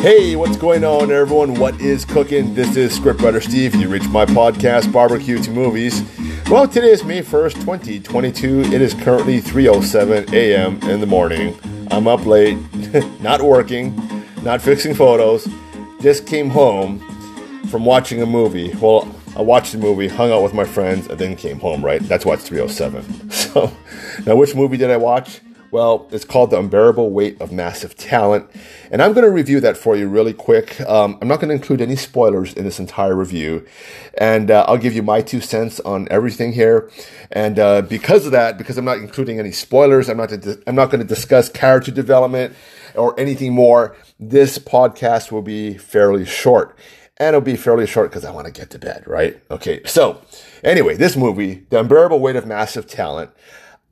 Hey, what's going on, everyone? What is cooking? This is Scriptwriter Steve. You reach my podcast, Barbecue to Movies. Well, today is May 1st, 2022. It is currently 3.07 a.m. in the morning. I'm up late, not working, not fixing photos. Just came home from watching a movie. Well, I watched the movie, hung out with my friends, and then came home, right? That's why it's 3.07. So, now which movie did I watch? Well, it's called The Unbearable Weight of Massive Talent. And I'm going to review that for you really quick. Um, I'm not going to include any spoilers in this entire review. And uh, I'll give you my two cents on everything here. And uh, because of that, because I'm not including any spoilers, I'm not, to, I'm not going to discuss character development or anything more. This podcast will be fairly short. And it'll be fairly short because I want to get to bed, right? Okay, so anyway, this movie, The Unbearable Weight of Massive Talent,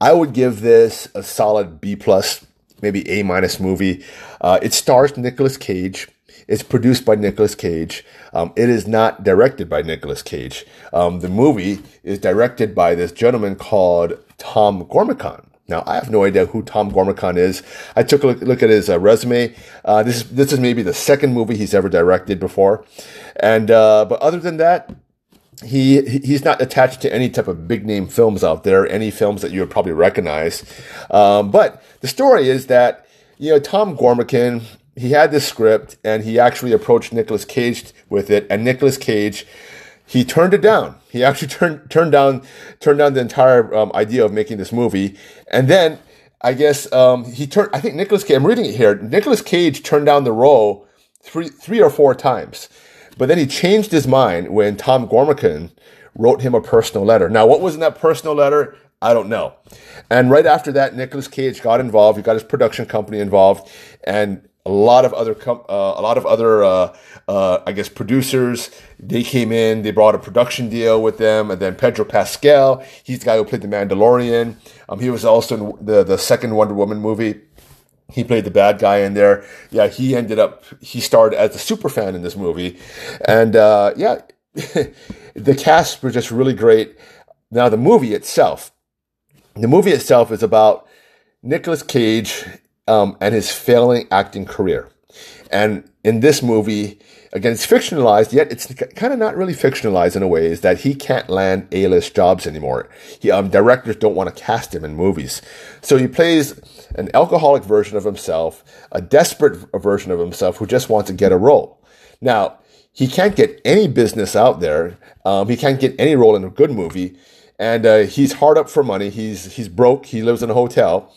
I would give this a solid B plus, maybe A minus movie. Uh, it stars Nicolas Cage. It's produced by Nicolas Cage. Um, it is not directed by Nicolas Cage. Um, the movie is directed by this gentleman called Tom Gormican. Now, I have no idea who Tom Gormican is. I took a look, look at his uh, resume. Uh, this, is, this is maybe the second movie he's ever directed before. And, uh, but other than that, he he's not attached to any type of big name films out there, any films that you would probably recognize. Um, but the story is that you know Tom Gormican he had this script and he actually approached Nicolas Cage with it, and Nicolas Cage he turned it down. He actually turned turned down turned down the entire um, idea of making this movie, and then I guess um, he turned. I think Nicolas Cage. I'm reading it here. Nicolas Cage turned down the role three three or four times. But then he changed his mind when Tom Gormican wrote him a personal letter. Now, what was in that personal letter? I don't know. And right after that, Nicolas Cage got involved. He got his production company involved, and a lot of other com- uh, a lot of other uh, uh, I guess producers. They came in. They brought a production deal with them, and then Pedro Pascal. He's the guy who played the Mandalorian. Um, he was also in the the second Wonder Woman movie. He played the bad guy in there. Yeah, he ended up, he starred as a super fan in this movie. And uh, yeah, the cast were just really great. Now, the movie itself, the movie itself is about Nicolas Cage um, and his failing acting career. And in this movie, again, it's fictionalized, yet it's kind of not really fictionalized in a way, is that he can't land A-list jobs anymore. He, um, directors don't want to cast him in movies. So he plays an alcoholic version of himself, a desperate version of himself who just wants to get a role. Now, he can't get any business out there. Um, he can't get any role in a good movie. And uh, he's hard up for money. He's, he's broke. He lives in a hotel.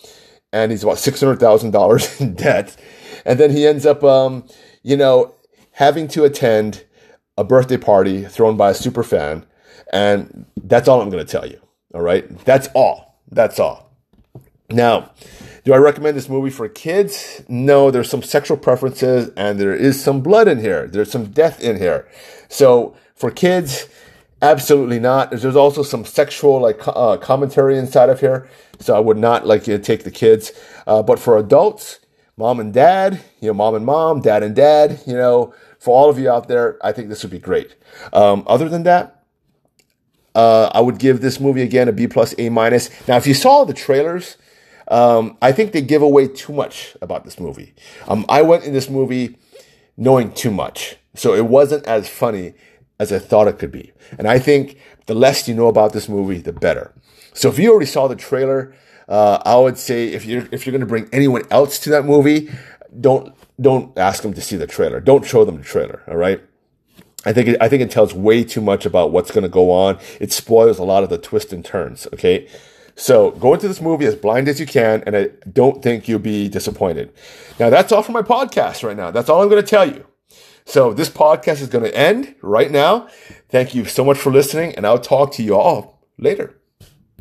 And he's about $600,000 in debt. And then he ends up, um, you know, having to attend a birthday party thrown by a super fan. And that's all I'm going to tell you. All right. That's all. That's all. Now, do I recommend this movie for kids? No, there's some sexual preferences and there is some blood in here. There's some death in here. So for kids, absolutely not. There's also some sexual like uh, commentary inside of here. So I would not like you to take the kids. Uh, but for adults, mom and dad, you know, mom and mom, dad and dad, you know, for all of you out there, I think this would be great. Um, other than that, uh, I would give this movie again a B plus A minus. Now, if you saw the trailers, um, I think they give away too much about this movie. Um, I went in this movie knowing too much, so it wasn't as funny as I thought it could be. And I think the less you know about this movie, the better. So if you already saw the trailer, uh, I would say if you're if you're going to bring anyone else to that movie, don't don't ask them to see the trailer. Don't show them the trailer. All right. I think it, I think it tells way too much about what's going to go on. It spoils a lot of the twists and turns. Okay. So go into this movie as blind as you can, and I don't think you'll be disappointed. Now, that's all for my podcast right now. That's all I'm going to tell you. So this podcast is going to end right now. Thank you so much for listening, and I'll talk to you all later.